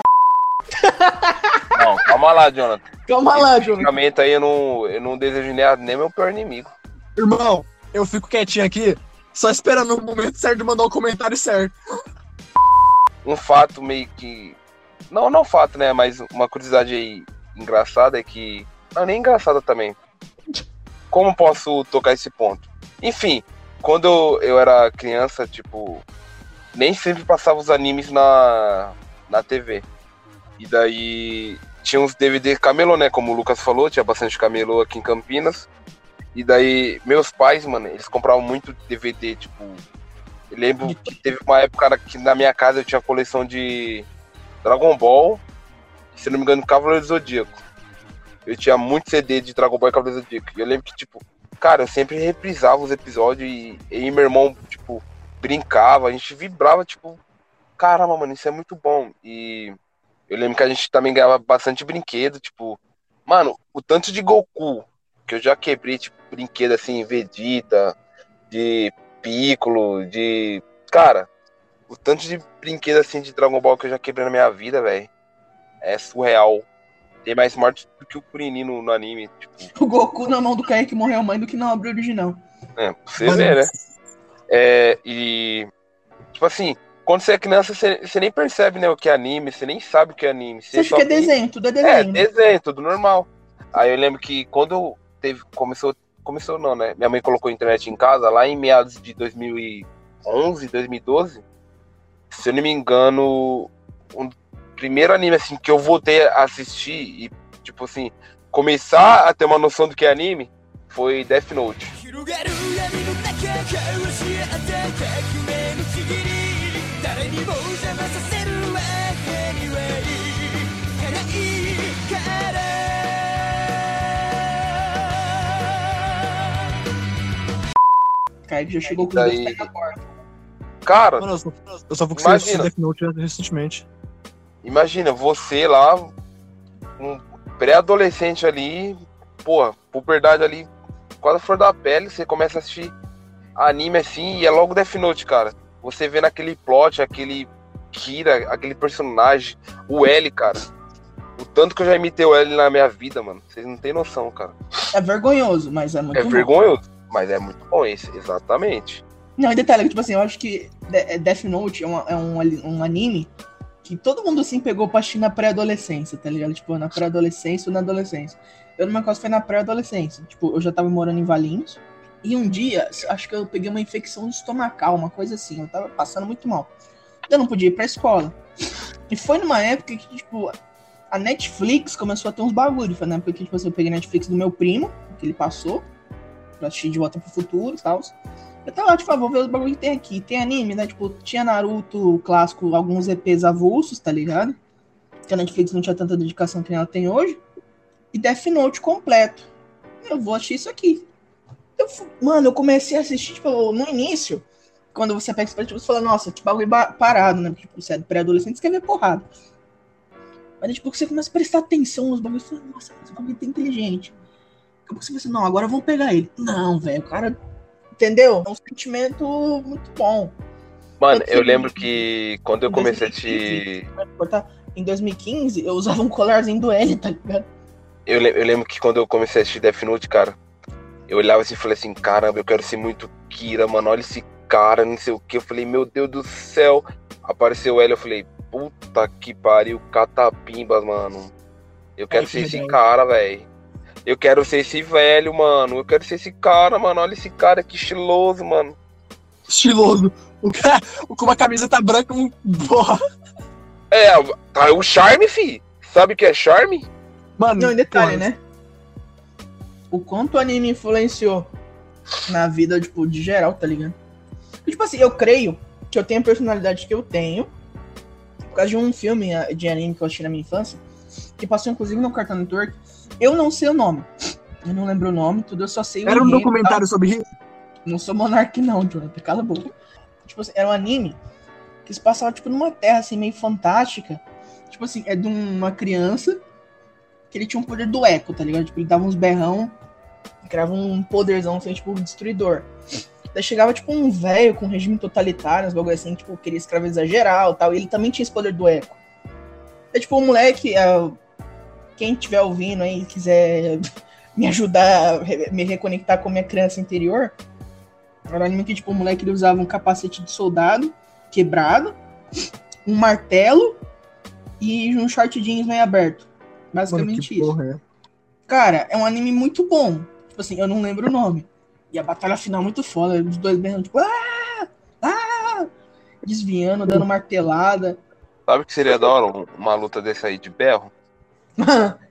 Não, calma lá, Jonathan. Calma lá. Basicamente aí eu não, eu não desejo nem, nem meu pior inimigo. Irmão, eu fico quietinho aqui, só esperando o momento certo de mandar o comentário certo. um fato meio que. Não, não fato, né? Mas uma curiosidade aí engraçada é que. Não, nem engraçada também. Como posso tocar esse ponto? Enfim, quando eu, eu era criança, tipo. Nem sempre passava os animes na, na TV. E daí tinha uns DVD camelô, né? Como o Lucas falou, tinha bastante camelô aqui em Campinas. E daí, meus pais, mano, eles compravam muito DVD, tipo. Eu lembro que teve uma época que na minha casa eu tinha coleção de Dragon Ball, se não me engano, Cavaleiro do Zodíaco. Eu tinha muito CD de Dragon Ball e Cavaleiro Zodíaco. E eu lembro que, tipo, cara, eu sempre reprisava os episódios e, e meu irmão, tipo, brincava, a gente vibrava, tipo, caramba, mano, isso é muito bom. E eu lembro que a gente também ganhava bastante brinquedo, tipo, mano, o tanto de Goku que eu já quebrei, tipo, brinquedo assim, Vegeta, de Piccolo, de. Cara, o tanto de brinquedo assim de Dragon Ball que eu já quebrei na minha vida, velho, é surreal. Tem mais morte do que o Kuririn no, no anime. Tipo, O Goku na mão do Kaique morreu mãe do que na obra original. é, pra você ver, né? É, e. Tipo assim, quando você é criança, você, você nem percebe, né, o que é anime, você nem sabe o que é anime. Você acha só que é desenho, tudo é É, desenho. né? desenho, tudo normal. Aí eu lembro que quando teve, começou, começou não, né? Minha mãe colocou a internet em casa lá em meados de 2011, 2012. Se eu não me engano, o primeiro anime assim que eu voltei a assistir e tipo assim começar a ter uma noção do que é anime foi Death Note. Caio já é, chegou com o Deus na porta. Cara, Mano, eu, só, eu só vou que você Death Note recentemente. Imagina, você lá, um pré-adolescente ali, porra, puberdade ali, quase fora da pele, você começa a assistir anime assim e é logo Death Note, cara. Você vê naquele plot, aquele Kira, aquele personagem, o L, cara. O tanto que eu já imitei o L na minha vida, mano. Vocês não tem noção, cara. É vergonhoso, mas é muito É bom. vergonhoso, mas é muito bom esse, exatamente. Não, e detalhe, tipo assim, eu acho que De- Death Note é, uma- é um, um anime que todo mundo assim pegou assistir na pré-adolescência, tá ligado? Tipo, na pré-adolescência ou na adolescência. Eu, meu caso, foi na pré-adolescência. Tipo, eu já tava morando em Valinhos. E um dia, acho que eu peguei uma infecção estomacal, uma coisa assim. Eu tava passando muito mal. Eu não podia ir pra escola. E foi numa época que, tipo, a Netflix começou a ter uns bagulhos. Foi na época que, tipo assim, eu peguei a Netflix do meu primo, que ele passou, pra assistir de volta pro futuro e tal. Eu tava lá, tipo, ah, vou ver os bagulho que tem aqui. Tem anime, né? Tipo, tinha Naruto clássico, alguns EPs avulsos, tá ligado? Que a Netflix não tinha tanta dedicação que ela tem hoje. E Death Note completo. Eu vou assistir isso aqui. Eu, mano, eu comecei a assistir, tipo, no início, quando você pega tipo, você fala, nossa, que bagulho ba- parado, né? Tipo, você é pré-adolescente, você quer ver porrada. Mas tipo, você começa a prestar atenção nos bagulhos, você fala, nossa, esse bagulho tá inteligente. Daqui a pouco você pensa, não, agora vamos pegar ele. Não, velho, o cara Entendeu? É um sentimento muito bom. Mano, eu que- lembro que quando eu comecei a 2015, assistir. vai cortar, Em 2015, eu usava um colarzinho do L, tá ligado? Eu, eu lembro que quando eu comecei a assistir Death Note, cara, eu olhava assim e falei assim, caramba, eu quero ser muito Kira, mano, olha esse cara, não sei o que. Eu falei, meu Deus do céu. Apareceu ele, eu falei, puta que pariu, catapimbas, mano. Eu quero que ser esse cara, velho. Eu quero ser esse velho, mano. Eu quero ser esse cara, mano. Olha esse cara que estiloso, mano. Estiloso. O cara com uma camiseta branca, um. Porra. É, tá o charme, fi. Sabe o que é charme? Mano, Não, em detalhe, né? O quanto o anime influenciou na vida, tipo, de geral, tá ligado? E, tipo assim, eu creio que eu tenho a personalidade que eu tenho por causa de um filme ah, de anime que eu assisti na minha infância, que passou inclusive no Cartoon Network. Eu não sei o nome. Eu não lembro o nome, tudo, eu só sei o Era um documentário sobre Hitler. Não sou monarca, não, Jonathan. Cala a boca. Tipo assim, era um anime que se passava, tipo, numa terra, assim, meio fantástica. Tipo assim, é de uma criança que ele tinha um poder do eco, tá ligado? Tipo, ele dava uns berrão, criava um poderzão, assim, tipo, destruidor. Daí chegava, tipo, um velho com regime totalitário, uns bagulho assim, tipo, queria escravizar geral e tal. E ele também tinha esse poder do eco. É tipo, um moleque, é, quem estiver ouvindo aí e quiser me ajudar a me reconectar com a minha criança interior, era um anime que, tipo, o moleque ele usava um capacete de soldado quebrado, um martelo e um short jeans meio aberto. Mano, Basicamente que isso. porra é? Cara, é um anime muito bom. Tipo assim, eu não lembro o nome. E a batalha final é muito foda. Os dois berrando, tipo, ah! Ah! Desviando, dando martelada. Sabe o que seria da hora? um- Uma luta dessa aí de berro?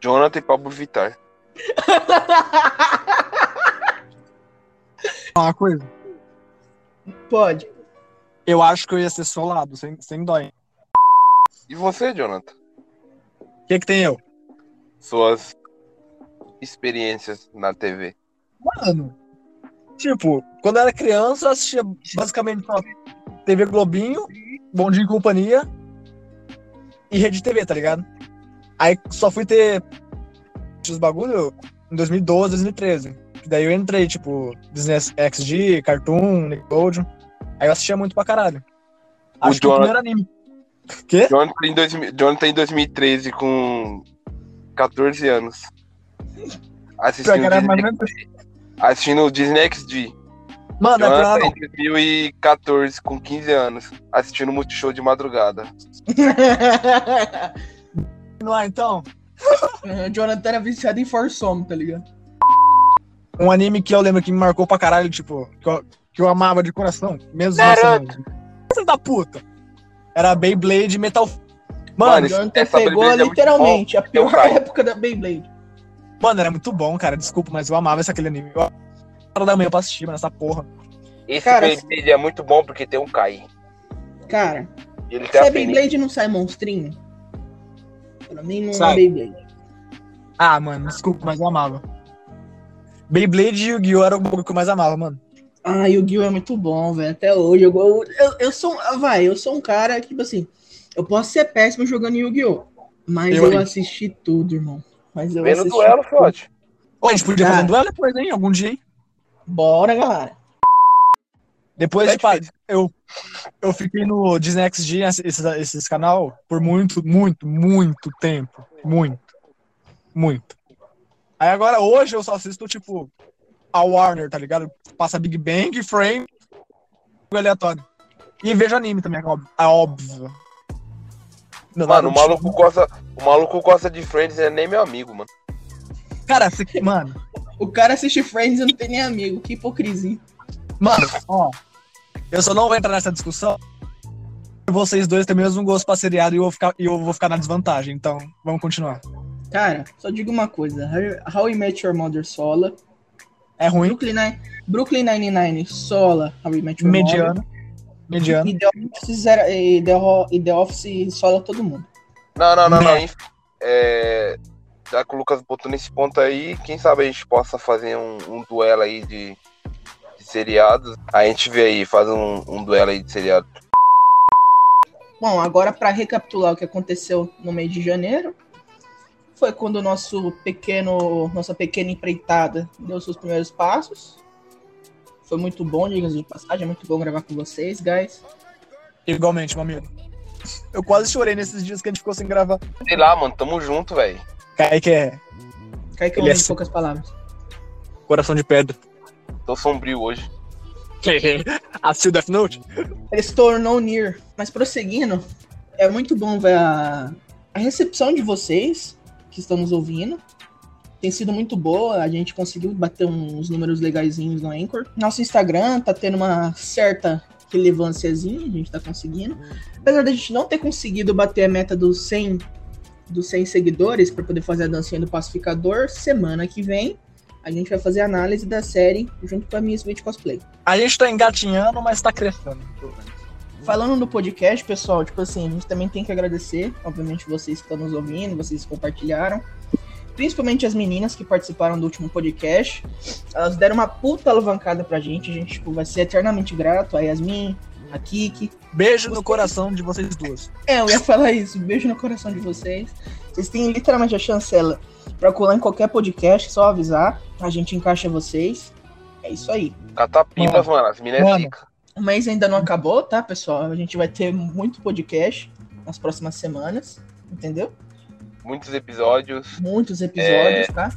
Jonathan e Pablo Vittar. Uma coisa. Pode. Eu acho que eu ia ser solado, sem, sem dó. hein? E você, Jonathan? O que que tem eu? Suas experiências na TV. Mano, tipo, quando eu era criança, eu assistia basicamente só TV Globinho, Bom Dia e Companhia e Rede TV, tá ligado? Aí só fui ter os bagulho em 2012, 2013. Que daí eu entrei, tipo, Disney XD, Cartoon, Nickelodeon. Aí eu assistia muito pra caralho. O Acho que o Jonathan- primeiro anime. Quê? Jonathan em, 2000 Jonathan em 2013 com 14 anos. Assistindo, Disney, menos- assistindo o Disney XD. Mano, é Jonathan claro. em 2014 com 15 anos. Assistindo o Multishow de madrugada. Não é, então? O Jonathan era viciado em Forsome, tá ligado? Um anime que eu lembro que me marcou pra caralho, tipo, que eu, que eu amava de coração. Mesmo Naruto. assim. Filho da puta. Era Beyblade Metal. Mano, Mano, Jonathan pegou Beyblade é literalmente a pior Eu época da Beyblade. mano, era muito bom, cara. Desculpa, mas eu amava esse aquele anime. Eu hora da manhã pra assistir, mano, essa porra. Esse Cara, Beyblade é muito bom porque tem um Kai. Cara, Ele se tem a a Penny. Beyblade não sai monstrinho, pra mim não é Sai. Beyblade. Ah, mano, desculpa, mas eu amava. Beyblade e Yu-Gi-Oh! era o bagulho que eu mais amava, mano. Ah, Yu-Gi-Oh! é muito bom, velho. Até hoje. Eu, eu, eu, sou. ah, Vai, eu sou um cara que, tipo assim, eu posso ser péssimo jogando Yu-Gi-Oh! Mas Eu eu, assisti tudo, irmão. Mas eu Vem no assisti duelo. Fiote. Ô, a gente podia Cara. fazer um duelo depois, hein? Algum dia, hein? Bora, galera. Depois, É tipo, eu, eu fiquei no Disney XD, esses, esses canal, por muito, muito, muito tempo. Muito. Muito. Aí agora, hoje, eu só assisto, tipo, a Warner, tá ligado? Passa Big Bang, Frame, aleatório. E vejo anime também, é óbvio. É óbvio. Meu Mano, o maluco gosta. O maluco gosta de Friends, é nem meu amigo, mano. Cara, você- mano, O cara assiste Friends e não tem nem amigo. Que hipocrisia. Mano, ó. Eu só não vou entrar nessa discussão. Vocês dois têm o mesmo gosto pra seriado e eu vou ficar, e eu vou ficar na desvantagem. Então, vamos continuar. Cara, só digo uma coisa. How- I Met Your Mother sola. É ruim, Brooklyn, Nine- Brooklyn Nine-Nine sola. How I Met Your Mother. mediano. Mediano. E The Office, era- e The, e The Office sola todo mundo. Não, não, não, não. É, já que o Lucas botou nesse ponto aí, quem sabe a gente possa fazer um, um duelo aí de, de seriados. A gente vê aí, faz um, um duelo aí de seriado. Bom, agora para recapitular o que aconteceu no mês de janeiro, foi quando o nosso pequeno, nossa pequena empreitada deu seus primeiros passos. Foi muito bom, diga-se de passagem, é muito bom gravar com vocês, guys. Igualmente, meu amigo. Eu quase chorei nesses dias que a gente ficou sem gravar. Sei lá, mano, tamo junto, velho. Kaique é Kaique, Ele eu é em assim. poucas palavras. coração de pedra. Tô sombrio hoje. Assistiu Death Note? Ele se tornou near. Mas prosseguindo, é muito bom ver a, a recepção de vocês que estão nos ouvindo. Tem sido muito boa, a gente conseguiu bater uns números legaisinhos no Anchor. Nosso Instagram tá tendo uma certa relevânciazinha, a gente tá conseguindo. Apesar da gente não ter conseguido bater a meta dos 100, dos 100 seguidores para poder fazer a dancinha do pacificador, semana que vem a gente vai fazer a análise da série junto com a minha Switch Cosplay. A gente tá engatinhando, mas tá crescendo. Falando no podcast, pessoal, tipo assim, a gente também tem que agradecer, obviamente, vocês que estão nos ouvindo, vocês que compartilharam. Principalmente as meninas que participaram do último podcast. Elas deram uma puta alavancada pra gente. A gente tipo, vai ser eternamente grato. A Yasmin, a Kiki. Beijo no coração de vocês duas. É, eu ia falar isso. Beijo no coração de vocês. Vocês têm literalmente a chancela pra colar em qualquer podcast, só avisar. A gente encaixa vocês. É isso aí. Catapimbas, mano. As minas é zica. O mês ainda não acabou, tá, pessoal? A gente vai ter muito podcast nas próximas semanas, entendeu? Muitos episódios. Muitos episódios, tá?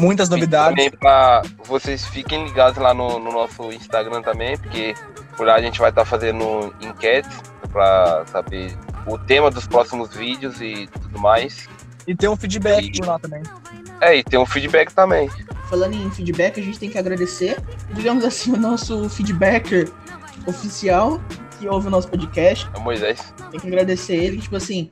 Muitas novidades. Também pra vocês fiquem ligados lá no, no nosso Instagram também, porque por lá a gente vai estar fazendo enquetes pra saber o tema dos próximos vídeos e tudo mais. E tem um feedback por lá também. É, e tem um feedback também. Falando em feedback, a gente tem que agradecer, digamos assim, o nosso feedbacker oficial que ouve o nosso podcast. É o Moisés. Tem que agradecer ele, que, tipo assim,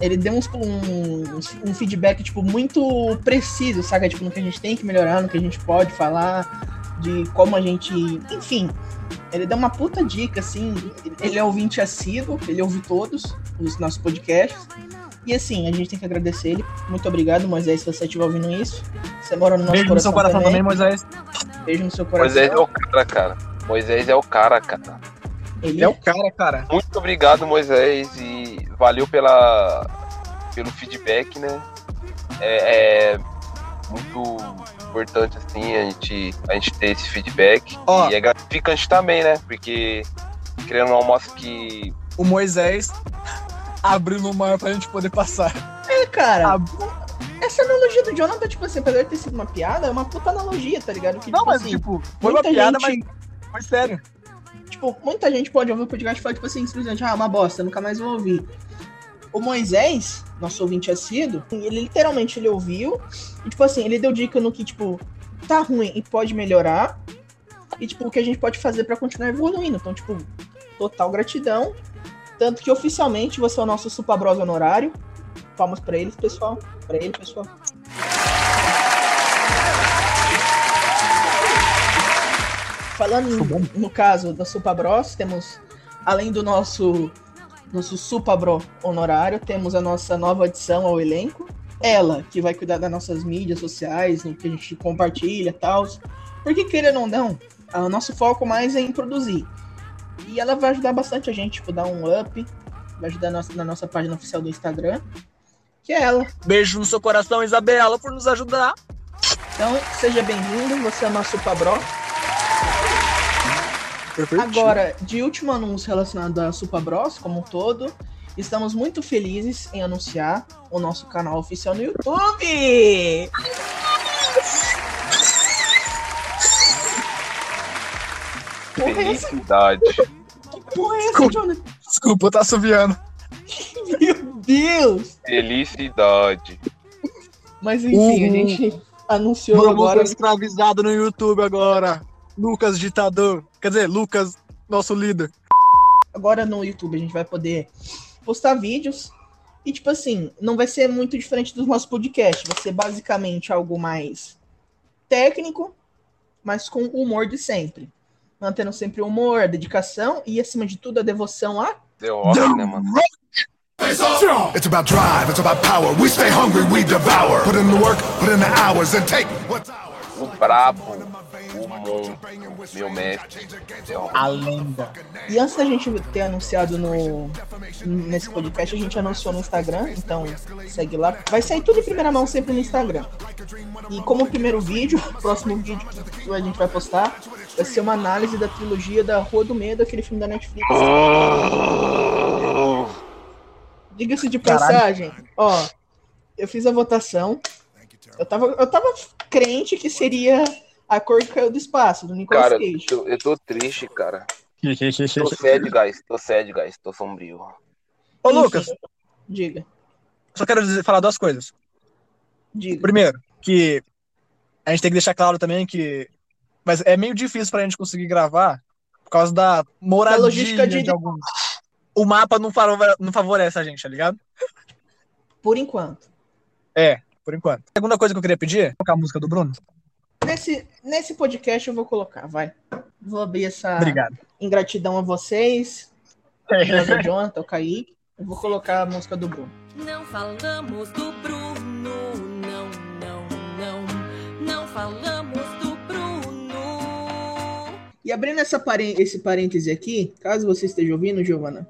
ele deu uns, um, um feedback, tipo, muito preciso, saca? Tipo, no que a gente tem que melhorar, no que a gente pode falar, de como a gente. Enfim, ele deu uma puta dica, assim. Ele é ouvinte assíduo, ele ouve todos os nossos podcasts. E assim, a gente tem que agradecer ele. Muito obrigado, Moisés, se você estiver ouvindo isso. Você mora no nosso Beijo no seu coração também, Moisés. Beijo no seu coração. Moisés é o cara, cara. Moisés é o cara, cara. Ele É o cara, cara. Muito obrigado, Moisés, e valeu pela, pelo feedback, né? É, é muito importante, assim, a gente, a gente ter esse feedback. Ó. E é gratificante também, né? Porque, querendo ou não, mostra que O Moisés abriu no mar pra gente poder passar. É, cara. Ah, Essa analogia do Jonathan, tipo assim, apesar de ter sido uma piada, é uma puta analogia, tá ligado? Que, Não, tipo mas assim, tipo, foi uma piada, gente- mas foi sério. Tipo, muita gente pode ouvir o podcast e falar, tipo assim, simplesmente, ah, uma bosta, nunca mais vou ouvir. O Moisés, nosso ouvinte assíduo, ele literalmente ele ouviu e, tipo assim, ele deu dica no que, tipo, tá ruim e pode melhorar e, tipo, o que a gente pode fazer pra continuar evoluindo. Então, tipo, total gratidão. Tanto que oficialmente você é o nosso Supabros honorário. Palmas pra eles, pessoal. Pra ele, pessoal. Falando no caso da Supabros, temos, além do nosso nosso Supabro honorário, temos a nossa nova adição ao elenco. Ela, que vai cuidar das nossas mídias sociais, no que a gente compartilha e tal. Porque, querendo ou não, o nosso foco mais é em produzir. E ela vai ajudar bastante a gente, tipo, dar um up. Vai ajudar nossa, na nossa página oficial do Instagram. Que é ela. Beijo no seu coração, Isabela, por nos ajudar. Então, seja bem-vindo, você é nosso Supabro. Perfeito. Agora, de último anúncio relacionado a Supabros como um todo, estamos muito felizes em anunciar o nosso canal oficial no YouTube! Porra, é essa? felicidade. Porra, é essa, Jonathan? Desculpa, eu tô assoviando. Meu Deus! Felicidade. Mas enfim, a Uhum. gente anunciou Vamos agora. escravizado no YouTube agora. Lucas ditador. Quer dizer, Lucas, nosso líder. Agora no YouTube a gente vai poder postar vídeos. E, tipo assim, não vai ser muito diferente dos nossos podcasts. Vai ser basicamente algo mais técnico, mas com o humor de sempre. Mantendo sempre o humor, a dedicação e, acima de tudo, a devoção a. The Rock, né, mano? It's about drive, it's about power. We stay hungry, we devour. Put in the work, put in the hours, and take what's ours. O brabo, o monstro, meu mestre. Rock. A lenda. E antes da gente ter anunciado no nesse podcast, a gente anunciou no Instagram, então segue lá. Vai sair tudo em primeira mão sempre no Instagram. E como primeiro vídeo, o próximo vídeo que a gente vai postar vai ser uma análise da trilogia da Rua do Medo, aquele filme da Netflix. Diga-se de Caralho. passagem, ó, eu fiz a votação. Eu tava, eu tava crente que seria a cor que caiu do espaço, do Nicolas Cara, Cage. eu, eu tô triste, cara. Tô sad, guys. Tô sad, guys. Tô sombrio. Ô, Lucas, Diga, só quero dizer, falar duas coisas. diga. Primeiro, que a gente tem que deixar claro também que. Mas é meio difícil pra gente conseguir gravar por causa da moradia logística de- de alguns. O mapa não favorece a gente, tá ligado? Por enquanto. É, por enquanto. Segunda coisa que eu queria pedir é tocar a música do Bruno. Nesse, nesse podcast eu vou colocar, vai. Vou abrir essa Obrigado. ingratidão a vocês, ao Jonathan, ao Kaique. Eu vou colocar a música do Bruno. Não falamos do Bruno, não, não, não. Não falamos do Bruno. E abrindo essa parê- esse parêntese aqui, caso você esteja ouvindo, Giovana,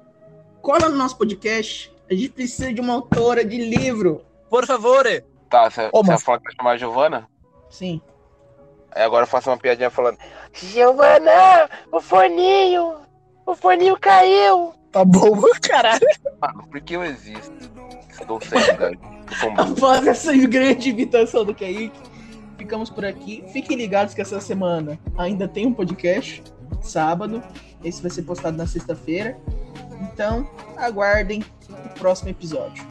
cola no nosso podcast. A gente precisa de uma autora de livro. Por favor. Tá, você você mas- falou que vai chamar a Giovana? Sim. Aí agora eu faço uma piadinha falando: Giovana, o forninho! O forninho caiu! Tá bom, caralho. Mano, por que eu existo? Estou. Tô sombrio. Após essa grande imitação do Kaique, ficamos por aqui. Fiquem ligados que essa semana ainda tem um podcast, sábado. Esse vai ser postado na sexta-feira. Então, aguardem o próximo episódio.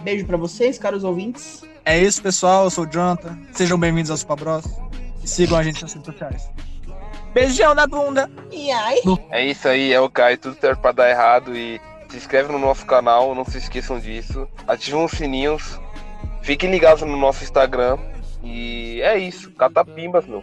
Beijo pra vocês, caros ouvintes. É isso, pessoal. Eu sou o Jonathan. Sejam bem-vindos ao Super Bros. E sigam a gente nas redes sociais. Beijão na bunda. E ai. É isso aí, é o Caio, tudo certo pra dar errado e Se inscreve no nosso canal, não se esqueçam disso. Ativem os sininhos. Fiquem ligados no nosso Instagram. E é isso. Catapimbas, meu.